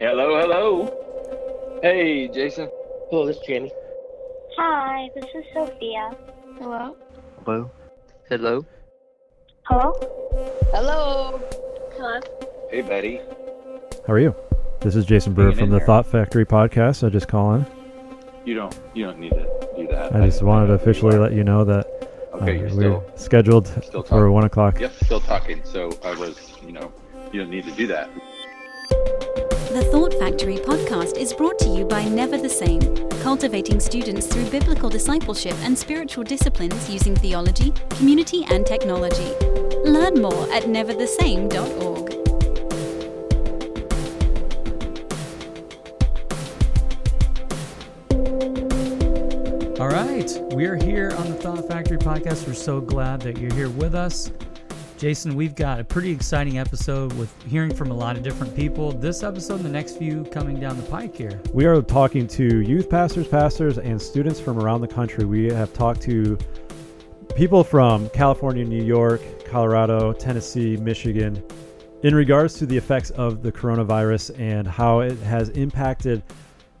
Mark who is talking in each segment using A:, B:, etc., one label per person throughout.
A: Hello, hello. Hey, Jason.
B: Hello, this is Jamie.
C: Hi, this is Sophia.
D: Hello?
B: Hello. Hello.
C: Hello?
D: Hello? Hello?
A: Hey, Betty.
E: How are you? This is Jason Burr
A: Hanging
E: from
A: in
E: the
A: there.
E: Thought Factory podcast. I just call in.
A: You don't. You don't need to do that.
E: I just wanted to
A: know who you
E: officially let you know that
A: Okay,
E: uh,
A: you're
E: we're
A: still.
E: scheduled
A: still
E: for
A: talking.
E: one o'clock.
A: Yep, still talking. So I was. You know, you don't need to do that.
F: The Thought Factory podcast is brought to you by Never the Same, cultivating students through biblical discipleship and spiritual disciplines using theology, community, and technology. Learn more at neverthesame.org.
G: All right, we're here on the Thought Factory podcast. We're so glad that you're here with us. Jason, we've got a pretty exciting episode with hearing from a lot of different people. This episode and the next few coming down the pike here.
E: We are talking to youth pastors, pastors, and students from around the country. We have talked to people from California, New York, Colorado, Tennessee, Michigan in regards to the effects of the coronavirus and how it has impacted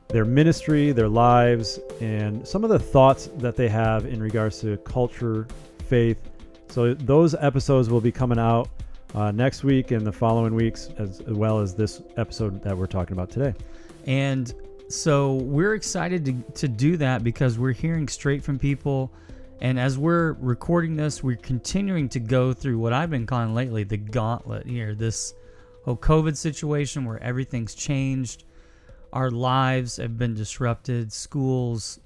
E: their ministry, their lives, and some of the thoughts that they have in regards to culture, faith. So those episodes will be coming out uh, next week and the following weeks, as, well as this episode that we're talking about today.
G: And so we're excited to, to do that because we're hearing straight from people. And as we're recording this, we're continuing to go through what I've been calling lately the gauntlet here this whole COVID situation where everything's changed. Our lives have been disrupted, schools,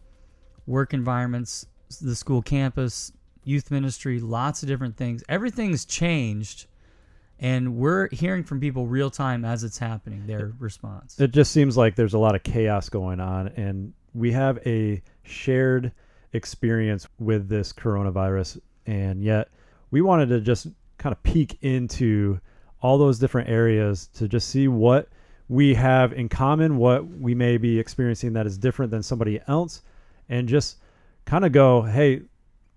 G: work environments, the school campus, youth ministry, lots of different things. Everything's changed. And we're hearing from people real time as it's happening, their response.
E: It just seems like there's a lot of chaos going on, and we have a shared experience with this coronavirus, and yet we wanted to just kind of peek into all those different areas to just see what we have in common, what we may be experiencing that is different than somebody else, and just kind of go, hey,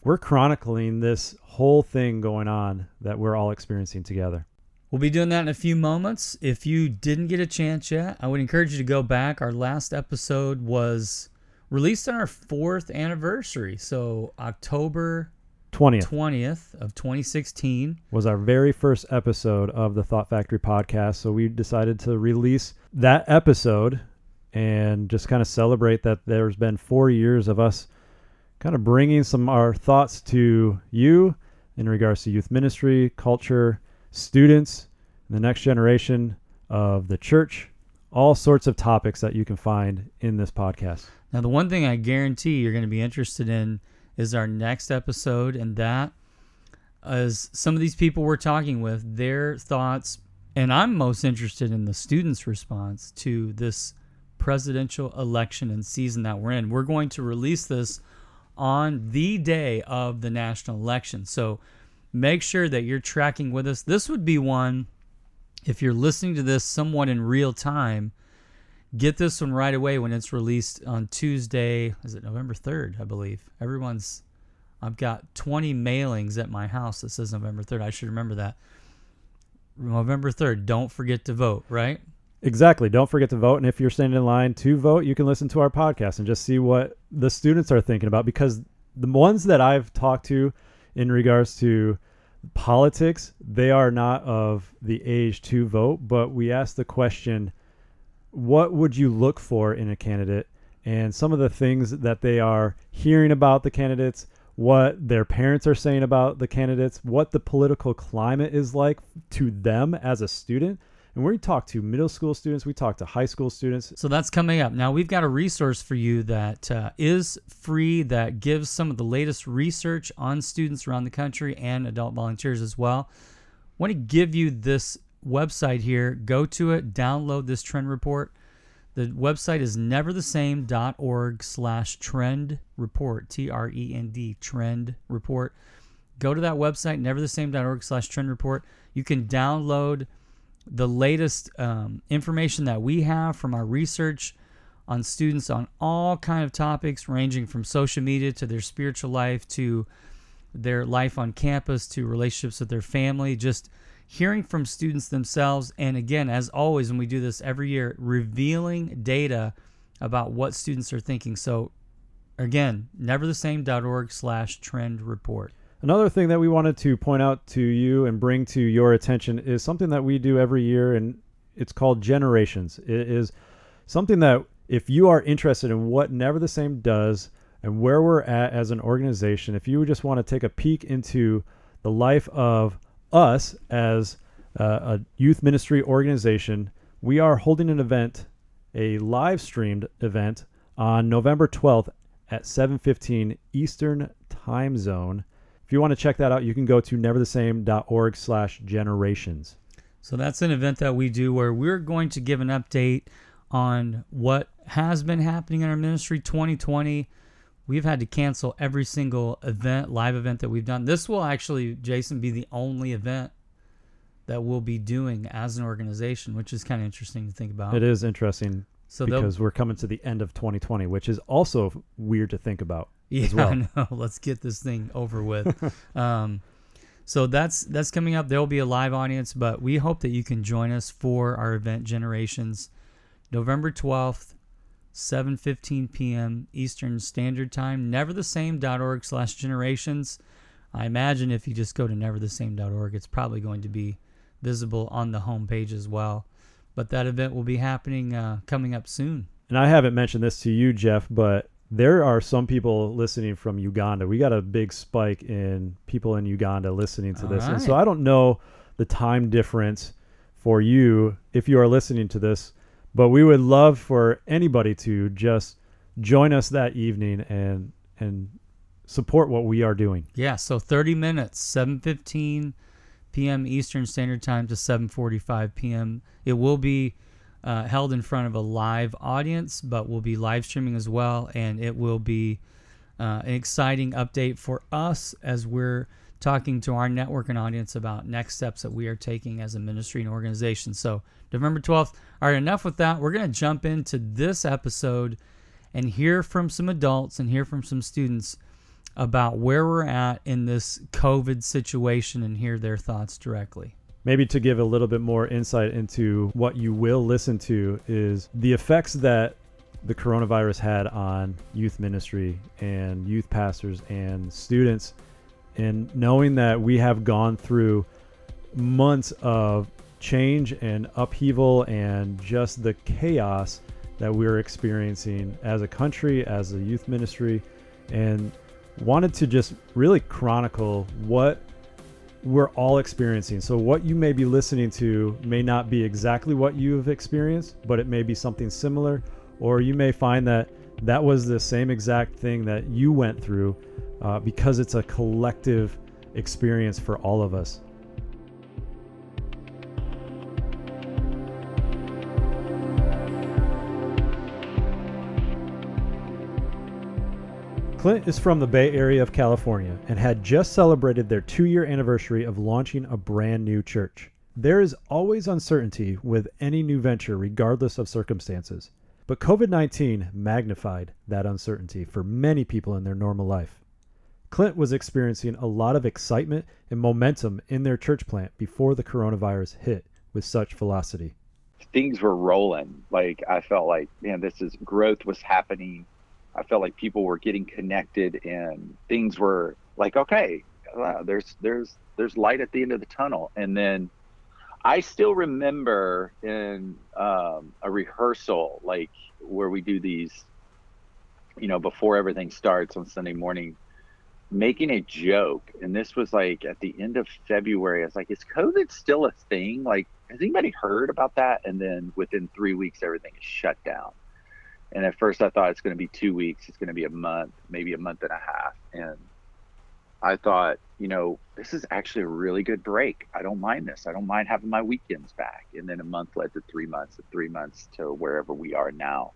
E: we're chronicling this whole thing going on that we're all experiencing together.
G: We'll be doing that in a few moments. If you didn't get a chance yet, I would encourage you to go back. Our last episode was released on our fourth anniversary. So, October
E: 20th.
G: 20th of 2016.
E: was our very first episode of the Thought Factory podcast. So we decided to release that episode and just kind of celebrate that there's been four years of us kind of bringing some our thoughts to you in regards to youth ministry, culture, students, the next generation of the church, all sorts of topics that you can find in this podcast.
G: Now, the one thing I guarantee you're going to be interested in is our next episode, and that is some of these people we're talking with, their thoughts. And I'm most interested in the students' response to this presidential election and season that we're in. We're going to release this on the day of the national election. So make sure that you're tracking with us. This would be one, if you're listening to this somewhat in real time, get this one right away when it's released on Tuesday. Is it November 3rd, I believe? Everyone's, I've got 20 mailings at my house that says November 3rd. I should remember that. November 3rd. Don't forget to vote, right?
E: Exactly. Don't forget to vote. And if you're standing in line to vote, you can listen to our podcast and just see what the students are thinking about because the ones that I've talked to in regards to politics, they are not of the age to vote, but we asked the question what would you look for in a candidate? And some of the things that they are hearing about the candidates, what their parents are saying about the candidates, what the political climate is like to them as a student. And we talk to middle school students, we talk to high school students.
G: So that's coming up. Now, we've got a resource for you that uh, is free, that gives some of the latest research on students around the country and adult volunteers as well. I want to give you this website here. Go to it, download this trend report. The website is neverthesame.org slash trend report, T R E N D, trend report. Go to that website, neverthesame.org slash trend report. You can download the latest um, information that we have from our research on students on all kind of topics ranging from social media to their spiritual life to their life on campus to relationships with their family just hearing from students themselves and again as always when we do this every year revealing data about what students are thinking so again neverthesame.org slash trend report
E: Another thing that we wanted to point out to you and bring to your attention is something that we do every year, and it's called Generations. It is something that if you are interested in what Never the Same does and where we're at as an organization, if you just want to take a peek into the life of us as uh, a youth ministry organization, we are holding an event, a live streamed event on November 12th at 7:15 Eastern Time Zone. If you want to check that out, you can go to neverthesame.org slash generations.
G: So that's an event that we do where we're going to give an update on what has been happening in our ministry 2020. We've had to cancel every single event, live event that we've done. This will actually, Jason, be the only event that we'll be doing as an organization, which is kind of interesting to think about.
E: It is interesting
G: So
E: because we're coming to the end of 2020, which is also weird to think about
G: Yeah,
E: as well.
G: I know. Let's get this thing over with. um, so that's that's coming up. There will be a live audience, but we hope that you can join us for our event Generations, November twelfth, seven fifteen p.m. Eastern Standard Time. Neverthesame.org slash generations. I imagine if you just go to neverthesame.org, it's probably going to be visible on the homepage as well. But that event will be happening uh, coming up soon.
E: And I haven't mentioned this to you, Jeff, but there are some people listening from Uganda. We got a big spike in people in Uganda listening to
G: All
E: this. And so. I don't know the time difference for you if you are listening to this, but we would love for anybody to just join us that evening and and support what we are doing.
G: Yeah, so 30 minutes, 7:15 p.m. Eastern Standard Time to 7:45 p.m. It will be uh, held in front of a live audience, but we'll be live streaming as well, and it will be uh, an exciting update for us as we're talking to our network and audience about next steps that we are taking as a ministry and organization. So November 12th. All right, enough with that. We're going to jump into this episode and hear from some adults and hear from some students about where we're at in this COVID situation and hear their thoughts directly.
E: maybe to give a little bit more insight into what you will listen to is the effects that the coronavirus had on youth ministry and youth pastors and students and knowing that we have gone through months of change and upheaval and just the chaos that we're experiencing as a country as a youth ministry and wanted to just really chronicle what we're all experiencing. So what you may be listening to may not be exactly what you've experienced, but it may be something similar, or you may find that that was the same exact thing that you went through uh, because it's a collective experience for all of us. Clint is from the Bay Area of California and had just celebrated their two year anniversary of launching a brand new church. There is always uncertainty with any new venture, regardless of circumstances. But COVID 19 magnified that uncertainty for many people in their normal life. Clint was experiencing a lot of excitement and momentum in their church plant before the coronavirus hit with such velocity.
A: things were rolling. Like I felt like, man, this is growth was happening. I felt like people were getting connected, and things were like, okay, there's there's there's light at the end of the tunnel. And then I still remember in um, a rehearsal, like where we do these, you know, before everything starts on Sunday morning, making a joke. And this was like at the end of February. I was like, is COVID still a thing? Like, has anybody heard about that? And then within three weeks, everything is shut down. And at first, I thought it's going to be two weeks, it's going to be a month, maybe a month and a half. And I thought, you know, this is actually a really good break. I don't mind this. I don't mind having my weekends back. And then a month led to three months, and three months to wherever we are now.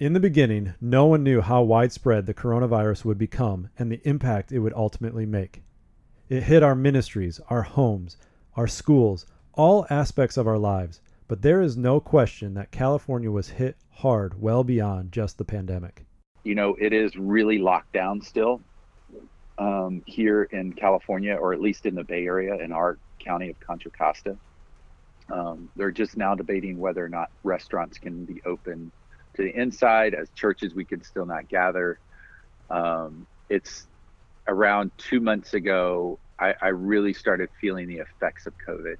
E: In the beginning, no one knew how widespread the coronavirus would become and the impact it would ultimately make. It hit our ministries, our homes, our schools, all aspects of our lives, but there is no question that California was hit hard well beyond just the pandemic.
A: You know, it is really locked down still um, here in California, or at least in the Bay Area in our county of Contra Costa. Um, they're just now debating whether or not restaurants can be open to the inside. As churches, we can still not gather. Um, it's around two months ago, I, I, really started feeling the effects of COVID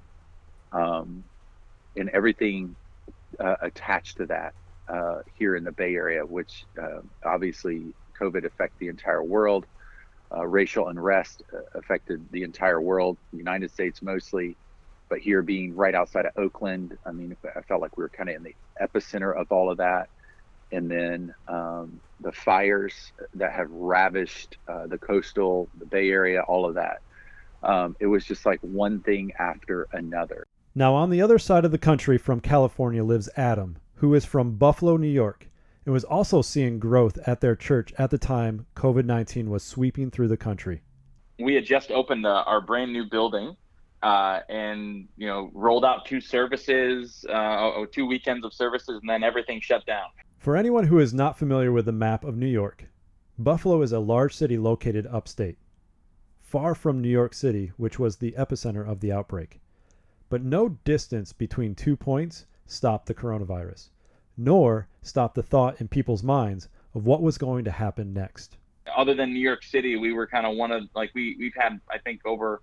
A: um, and everything uh, attached to that uh, here in the Bay Area, which uh, obviously COVID affected the entire world. Uh, racial unrest uh, affected the entire world, the United States mostly. But here being right outside of Oakland, I mean, I felt like we were kind of in the epicenter of all of that and then um, the fires that have ravished uh, the coastal, the Bay Area, all of that. Um, it was just like one thing after another.
E: Now, on the other side of the country from California lives Adam, who is from Buffalo, New York, and was also seeing growth at their church at the time COVID 19 was sweeping through the country.
H: We had just opened uh, our brand new building uh, and you know rolled out two services, uh, two weekends of services, and then everything shut down.
E: For anyone who is not familiar with the map of New York, Buffalo is a large city located upstate, far from New York City, which was the epicenter of the outbreak. But no distance between two points stopped the coronavirus, nor stopped the thought in people's minds of what was going to happen next.
H: Other than New York City, we were kind of one of like we we've had I think over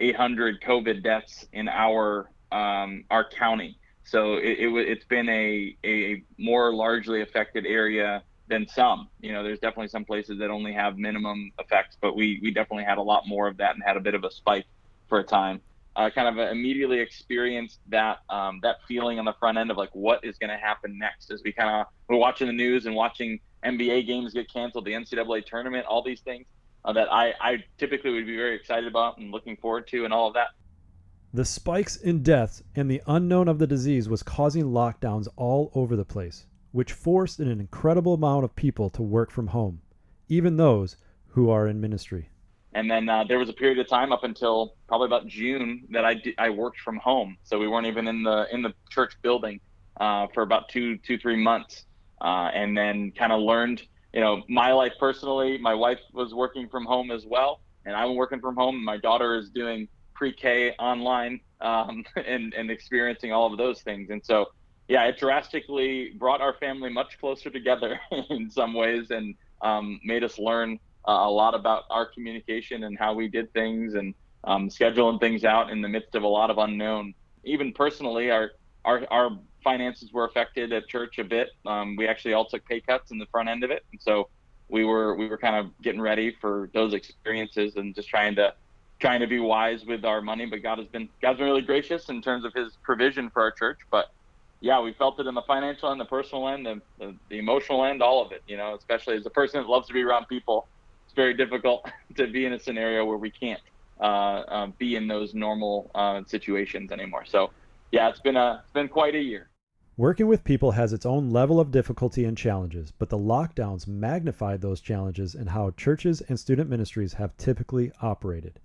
H: 800 COVID deaths in our um, our county. So it, it has been a, a more largely affected area than some. You know, there's definitely some places that only have minimum effects, but we we definitely had a lot more of that and had a bit of a spike for a time. Uh, kind of immediately experienced that um, that feeling on the front end of like what is going to happen next as we kind of we're watching the news and watching NBA games get canceled, the NCAA tournament, all these things uh, that I I typically would be very excited about and looking forward to and all of that.
E: The spikes in deaths and the unknown of the disease was causing lockdowns all over the place, which forced an incredible amount of people to work from home, even those who are in ministry.
H: And then uh, there was a period of time up until probably about June that I, I worked from home, so we weren't even in the in the church building uh, for about two two three months, uh, and then kind of learned. You know, my life personally, my wife was working from home as well, and I'm working from home. My daughter is doing pre-K online um, and and experiencing all of those things. And so, yeah, it drastically brought our family much closer together in some ways and um, made us learn uh, a lot about our communication and how we did things and um, scheduling things out in the midst of a lot of unknown. Even personally, our our our finances were affected at church a bit. Um, we actually all took pay cuts in the front end of it, and so we were we were kind of getting ready for those experiences and just trying to trying to be wise with our money, but God has been God's been really gracious in terms of His provision for our church. But yeah, we felt it in the financial and the personal end, and the, the emotional end, all of it. You know, especially as a person that loves to be around people, it's very difficult to be in a scenario where we can't uh, uh, be in those normal uh, situations anymore. So yeah, it's been a it's been quite a year.
E: Working with people has its own level of difficulty and challenges, but the lockdowns magnified those challenges and how churches and student ministries have typically operated.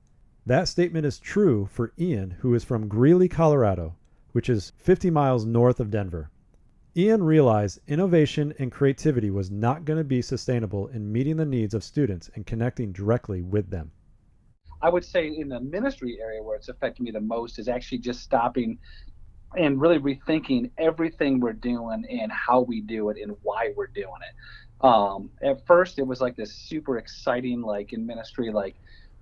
E: That statement is true for Ian, who is from Greeley, Colorado, which is 50 miles north of Denver. Ian realized innovation and creativity was not going to be sustainable in meeting the needs of students and connecting directly with them.
I: I would say in the ministry area where it's affected me the most is actually just stopping and really rethinking everything we're doing and how we do it and why we're doing it. Um, at first, it was like this super exciting, like in ministry, like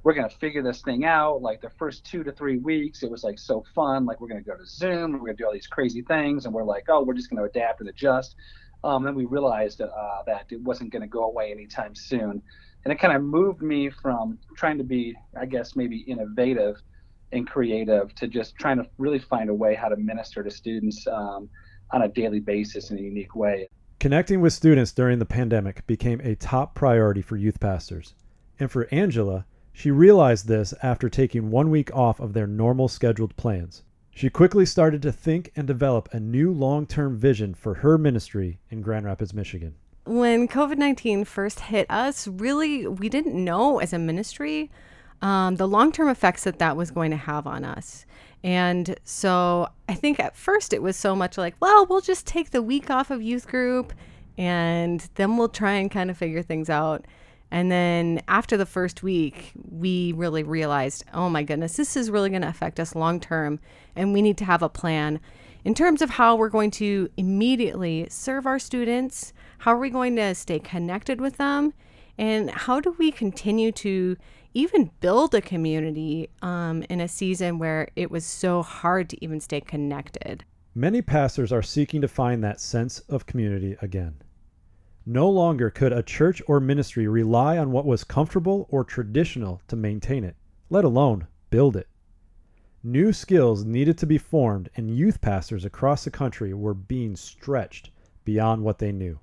I: we're to figure this thing out. Like the first two to three weeks, it was like so fun. Like we're to go to Zoom, we're to do all these crazy things, and we're like, oh, we're just to adapt and adjust. Um, then we realized uh, that it wasn't to go away anytime soon, and it kind of moved me from trying to be, I guess, maybe innovative and creative to just trying to really find a way how to minister to students um, on a daily basis in a unique way.
E: Connecting with students during the pandemic became a top priority for youth pastors. And for Angela, she realized this after taking one week off of their normal scheduled plans. She quickly started to think and develop a new long term vision for her ministry in Grand Rapids, Michigan.
J: When COVID 19 first hit us, really, we didn't know as a ministry um, the long term effects that that was going to have on us. And so I think at first it was so much like, well, we'll just take the week off of youth group and then we'll try and kind of figure things out. And then after the first week, we really realized, oh my goodness, this is really going to affect us long term. And we need to have a plan in terms of how we're going to immediately serve our students. How are we going to stay connected with them? And how do we continue to even build a community um, in a season where it was so hard to even stay connected?
E: Many pastors are seeking to find that sense of community again. No longer could a church or ministry rely on what was comfortable or traditional to maintain it, let alone build it. New skills needed to be formed, and youth pastors across the country were being stretched beyond what they knew.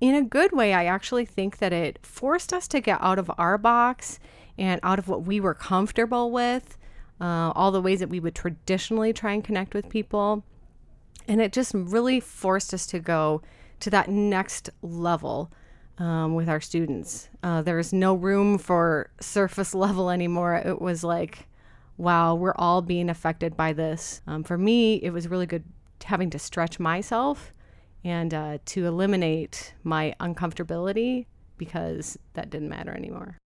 J: In a good way, I actually think that it forced us to get out of our box and out of what we were comfortable with, uh, all the ways that we would traditionally try and connect with people. And it just really forced us to go to that next level um, with our students. Uh, there's no room for surface level anymore. It was like, wow, we're all being affected by this. Um, for me, it was really good having to stretch myself and uh, to eliminate my uncomfortability because that didn't matter anymore.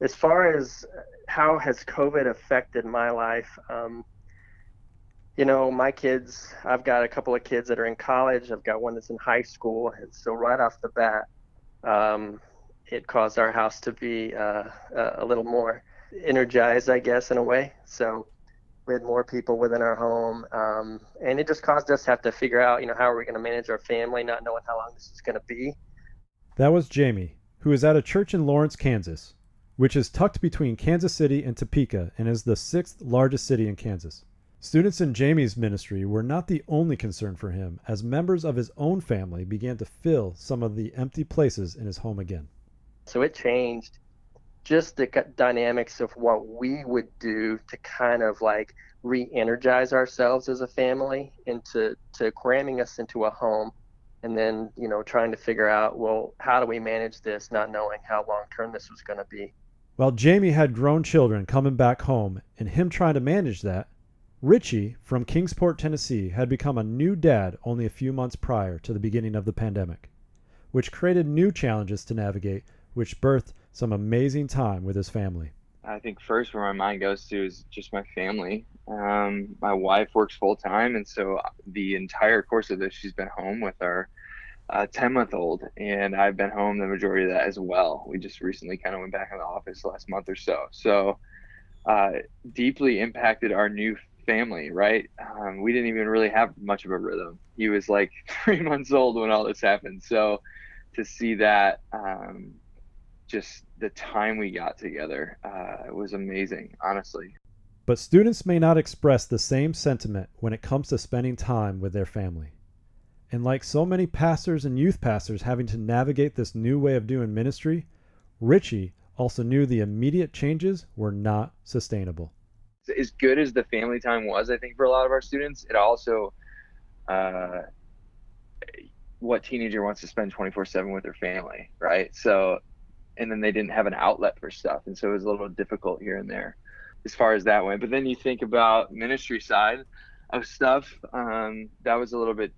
B: As far as how has COVID affected my life, um, you know, my kids, I've got a couple of kids that are in college. I've got one that's in high school. And so right off the bat, um, it caused our house to be uh, a little more energized, I guess, in a way. So we had more people within our home. Um, and it just caused us to have to figure out, you know, how are we going to manage our family, not knowing how long this is going to be.
E: That was Jamie, who is at a church in Lawrence, Kansas, which is tucked between Kansas City and Topeka and is the sixth largest city in Kansas. Students in Jamie's ministry were not the only concern for him, as members of his own family began to fill some of the empty places in his home again.
B: So it changed just the dynamics of what we would do to kind of like re-energize ourselves as a family into to cramming us into a home and then you know trying to figure out well how do we manage this not knowing how long term this was going to be
E: while jamie had grown children coming back home and him trying to manage that Richie from Kingsport, Tennessee, had become a new dad only a few months prior to the beginning of the pandemic, which created new challenges to navigate, which birthed some amazing time with his family.
K: I think first where my mind goes to is just my family. Um, my wife works full time, and so the entire course of this, she's been home with our 10 uh, month old, and I've been home the majority of that as well. We just recently kind of went back in the office last month or so. So, uh, deeply impacted our new family, right? Um, we didn't even really have much of a rhythm. He was like three months old when all this happened. So to see that, um, just the time we got together uh, was amazing, honestly.
E: But students may not express the same sentiment when it comes to spending time with their family. And like so many pastors and youth pastors having to navigate this new way of doing ministry, Richie also knew the immediate changes were not sustainable
K: as good as the family time was, I think for a lot of our students, it also uh, what teenager wants to spend 24 7 with their family, right? So, and then they didn't have an outlet for stuff. And so it was a little difficult here and there as far as that went. But then you think about ministry side of stuff, um, that was a little bit,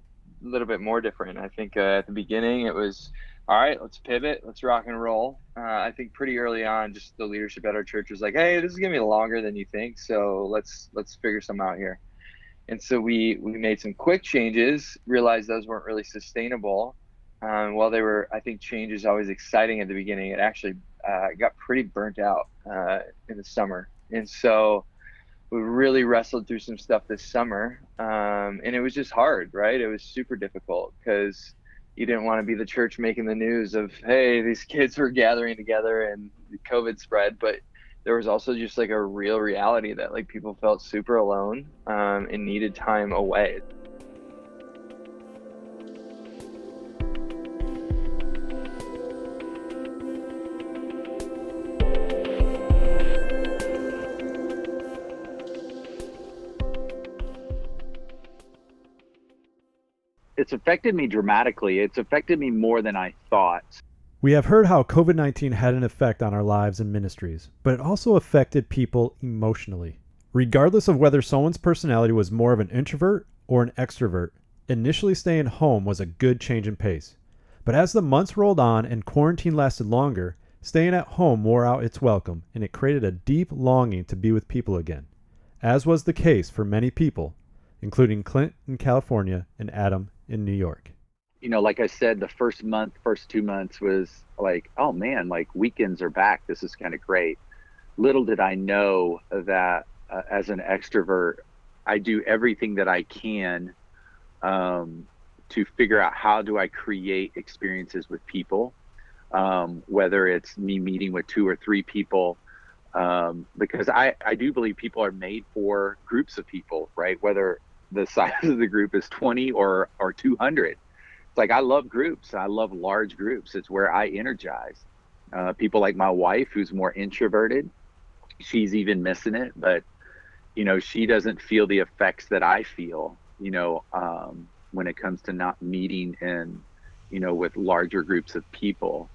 K: a little bit more different. I think uh, at the beginning it was, all right, let's pivot, let's rock and roll. Uh, I think pretty early on, just the leadership at our church was like, hey, this is gonna be longer than you think, so let's let's figure some out here. And so we we made some quick changes, realized those weren't really sustainable. Um, while they were, I think, changes always exciting at the beginning, it actually uh, got pretty burnt out uh, in the summer. And so we really wrestled through some stuff this summer, um, and it was just hard, right? It was super difficult because you didn't want to be the church making the news of hey these kids were gathering together and covid spread but there was also just like a real reality that like people felt super alone um, and needed time away
A: it's affected me dramatically. It's affected me more than I thought.
E: We have heard how COVID 19 had an effect on our lives and ministries, but it also affected people emotionally. Regardless of whether someone's personality was more of an introvert or an extrovert, initially staying home was a good change in pace. But as the months rolled on and quarantine lasted longer, staying at home wore out its welcome and it created a deep longing to be with people again, as was the case for many people, including Clint in California and Adam in New York.
A: You know, like I said, the first month, first two months was like, oh man, like weekends are back. This is kind of great. Little did I know that uh, as an extrovert, I do everything that I can um, to figure out how do I create experiences with people, um, whether it's me meeting with two or three people, um, because I, I do believe people are made for groups of people, right? Whether the size of the group is 20 or, or 200. It's like I love groups. I love large groups. It's where I energize. Uh, people like my wife, who's more introverted, she's even missing it, but you know, she doesn't feel the effects that I feel, you know, um, when it comes to not meeting and, you know, with larger groups of people.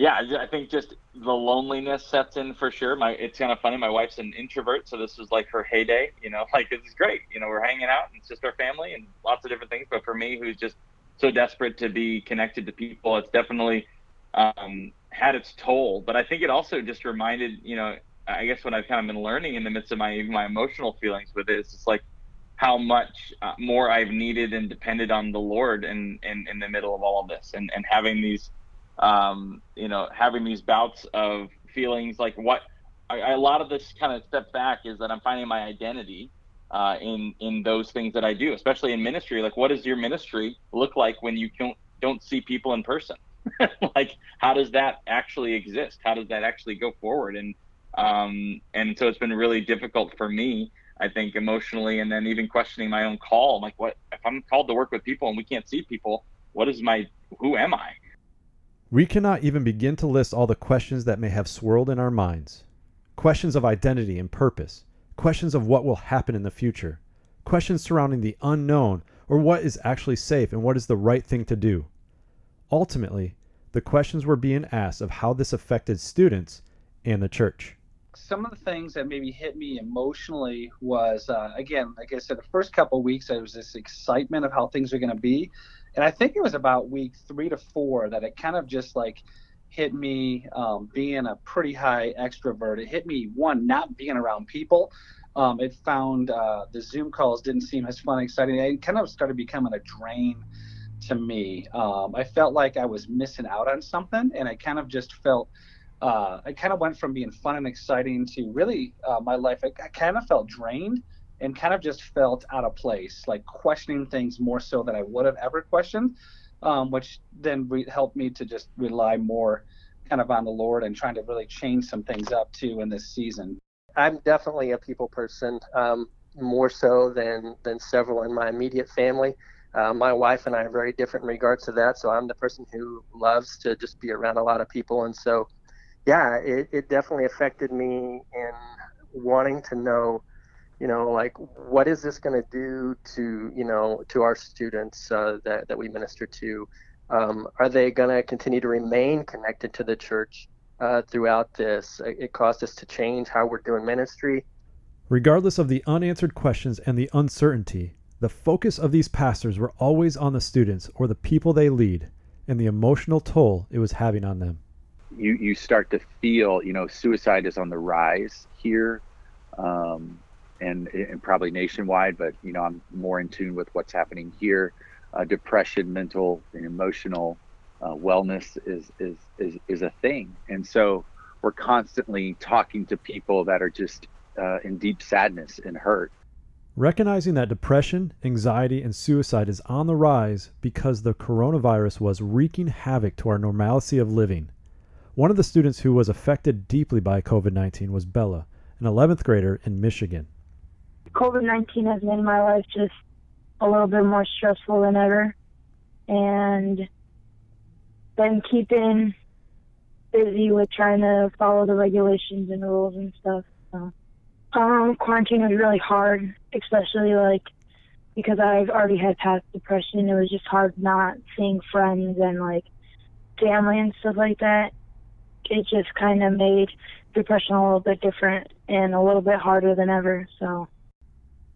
H: Yeah, I think just the loneliness sets in for sure. My it's kind of funny. My wife's an introvert, so this was like her heyday. You know, like is great. You know, we're hanging out, and it's just our family and lots of different things. But for me, who's just so desperate to be connected to people, it's definitely um, had its toll. But I think it also just reminded, you know, I guess what I've kind of been learning in the midst of my my emotional feelings with it is just like how much uh, more I've needed and depended on the Lord in, in in the middle of all of this and and having these um you know having these bouts of feelings like what I, a lot of this kind of step back is that I'm finding my identity uh, in in those things that I do, especially in ministry. Like, what does your ministry look like when you don't don't see people in person? like, how does that actually exist? How does that actually go forward? And um, and so it's been really difficult for me, I think, emotionally, and then even questioning my own call. I'm like, what if I'm called to work with people and we can't see people? What is my who am I?
E: We cannot even begin to list all the questions that may have swirled in our minds. Questions of identity and purpose, questions of what will happen in the future, questions surrounding the unknown or what is actually safe and what is the right thing to do. Ultimately, the questions were being asked of how this affected students and the church
I: some of the things that maybe hit me emotionally was uh, again, like I said, the first couple weeks there was this excitement of how things are going to be, and I think it was about week three to four that it kind of just like hit me um, being a pretty high extrovert. It hit me one not being around people. Um, it found uh, the Zoom calls didn't seem as fun, and exciting. It kind of started becoming a drain to me. Um, I felt like I was missing out on something, and I kind of just felt uh, I kind of went from being fun and exciting to really uh, my life. I, I kind of felt drained and kind of just felt out of place, like questioning things more so than I would have ever questioned, um, which then re- helped me to just rely more kind of on the Lord and trying to really change some things up too in this season.
B: I'm definitely a people person, um, more so than than several in my immediate family. Uh, my wife and I are very different in regards to that. So I'm the person who loves to just be around a lot of people, and so yeah, it, it definitely affected me in wanting to know, you know, like what is this going to do to, you know, to our students uh, that, that we minister to? Um, are they going to continue to remain connected to the church uh, throughout this? It caused us to change how we're doing ministry.
E: Regardless of the unanswered questions and the uncertainty, the focus of these pastors were always on the students or the people they lead and the emotional toll it was having on them
A: you you start to feel you know suicide is on the rise here um, and and probably nationwide but you know i'm more in tune with what's happening here uh, depression mental and emotional uh, wellness is, is is is a thing and so we're constantly talking to people that are just uh, in deep sadness and hurt
E: Recognizing that depression, anxiety, and suicide is on the rise because the coronavirus was wreaking havoc to our normalcy of living. One of the students who was affected deeply by COVID 19 was Bella, an 11th grader in Michigan.
L: COVID 19 has made my life just a little bit more stressful than ever. And been keeping busy with trying to follow the regulations and rules and stuff. So, um, quarantine was really hard, especially like because I've already had past depression. It was just hard not seeing friends and like family and stuff like that it just kind of made depression a little bit different and a little bit harder than ever. So.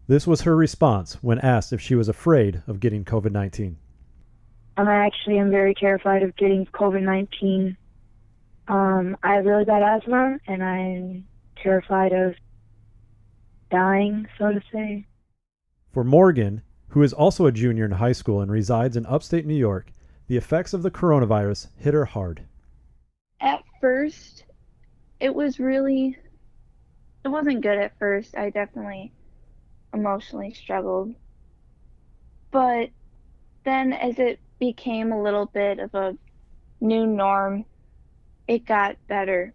E: This was her response when asked if she was afraid of getting COVID 19.
L: Um, I actually am very terrified of getting COVID 19. Um, I have really bad asthma, and I'm terrified of dying, so to say.
E: For Morgan, who is also a junior in high school and resides in upstate New York, the effects of the coronavirus hit her hard.
D: At first, it was really, it wasn't good at first. I definitely emotionally struggled. But then as it became a little bit of a new norm, it got better,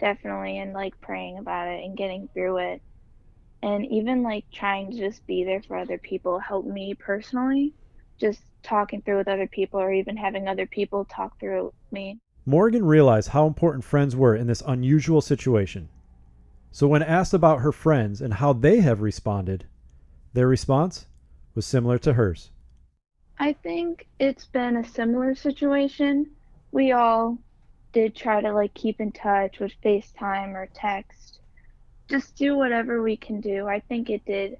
D: definitely, and like praying about it and getting through it. And even like trying to just be there for other people helped me personally. Just talking through with other people or even having other people talk through me.
E: Morgan realized how important friends were in this unusual situation. So, when asked about her friends and how they have responded, their response was similar to hers.
D: I think it's been a similar situation. We all did try to like keep in touch with FaceTime or text. Just do whatever we can do. I think it did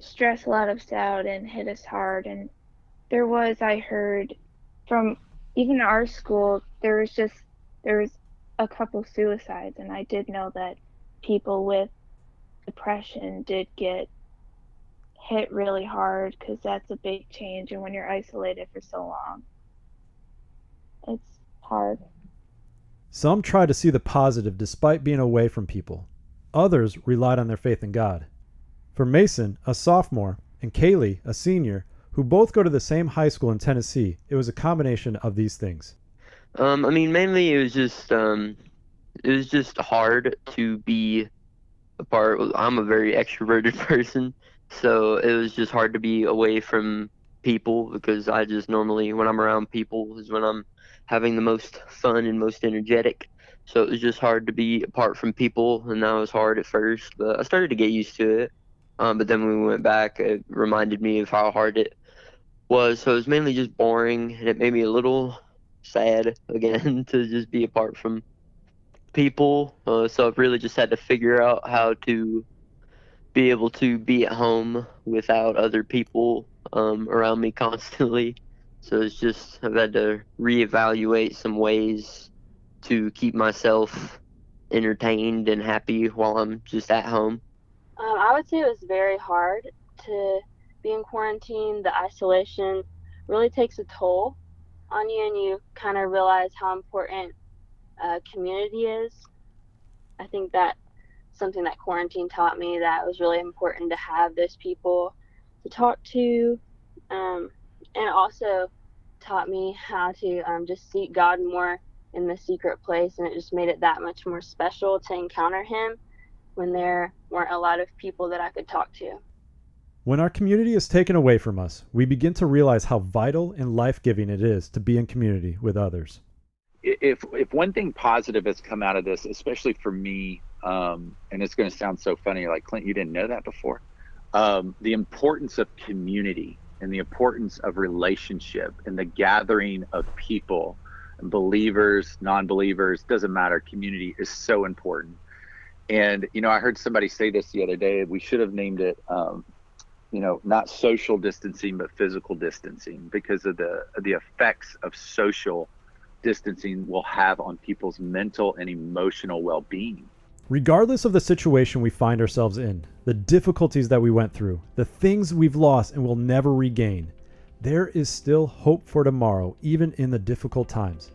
D: stress a lot of us out and hit us hard and there was I heard from even our school there was just there was a couple suicides and I did know that people with depression did get hit really hard because that's a big change and when you're isolated for so long it's hard.
E: Some tried to see the positive despite being away from people. Others relied on their faith in god. For mason a sophomore and kaylee a senior who both go to the same high school in tennessee it was a combination of these things
M: um, i mean mainly it was just um, it was just hard to be a part i'm a very extroverted person so it was just hard to be away from people because I just normally, when I'm around people, is when I'm having the most fun and most energetic. So it was just hard to be apart from people, and that was hard at first. But I started to get used to it. Um, but then when we went back, it reminded me of how hard it was. So it was mainly just boring, and it made me a little sad again to just be apart from people. Uh, so I've really just had to figure out how to be able to be at home without other people um, around me constantly. So it's just I've had to reevaluate some ways to keep myself entertained and happy while I'm just at home.
N: Um, I would say it was very hard to be in quarantine. The isolation really takes a toll on you, and you kind of realize how important uh, community is. I think that something that quarantine taught me that was really important to have those people to talk to um, and also taught me how to um, just seek god more in the secret place and it just made it that much more special to encounter him when there weren't a lot of people that i could talk to
E: when our community is taken away from us we begin to realize how vital and life-giving it is to be in community with others.
A: If if one thing positive has come out of this especially for me um, and it's going to sound so funny like clint you didn't know that before um, the importance of community and the importance of relationship and the gathering of people believers non-believers doesn't matter community is so important. And you know i heard somebody say this the other day we should have named it um, you know not social distancing but physical distancing because of the the effects of social distancing will have on people's mental and emotional well-being
E: Regardless of the situation we find ourselves in, the difficulties that we went through, the things we've lost and will never regain, there is still hope for tomorrow, even in the difficult times.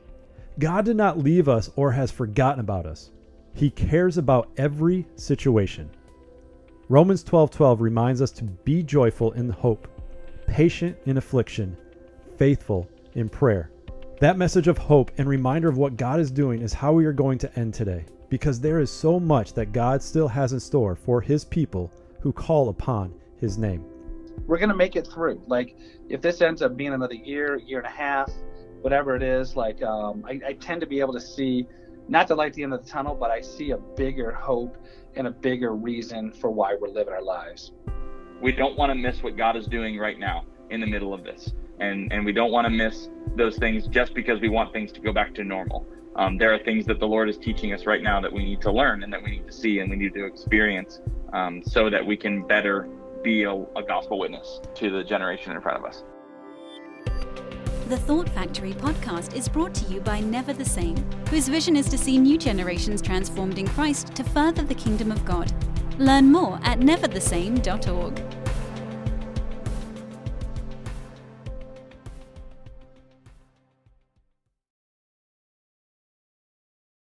E: God did not leave us or has forgotten about us. He cares about every situation. Romans 12:12 reminds us to be joyful in hope, patient in affliction, faithful in prayer. That message of hope and reminder of what God is doing is how we are going to end today because there is so much that God still has in store for his people who call upon his name.
I: We're going to make it through. Like, if this ends up being another year, year and a half, whatever it is, like, um, I, I tend to be able to see not the light at the end of the tunnel, but I see a bigger hope and a bigger reason for why we're living our lives.
H: We don't want to miss what God is doing right now in the middle of this. And, and we don't want to miss those things just because we want things to go back to normal um, there are things that the Lord is teaching us right now that we need to learn and that we need to see and we need to experience um, so that we can better be a, a gospel witness to the generation in front of us.
F: The Thought Factory podcast is brought to you by Never the Same, whose vision is to see new generations transformed in Christ to further the kingdom of God. Learn more at neverthesame.org.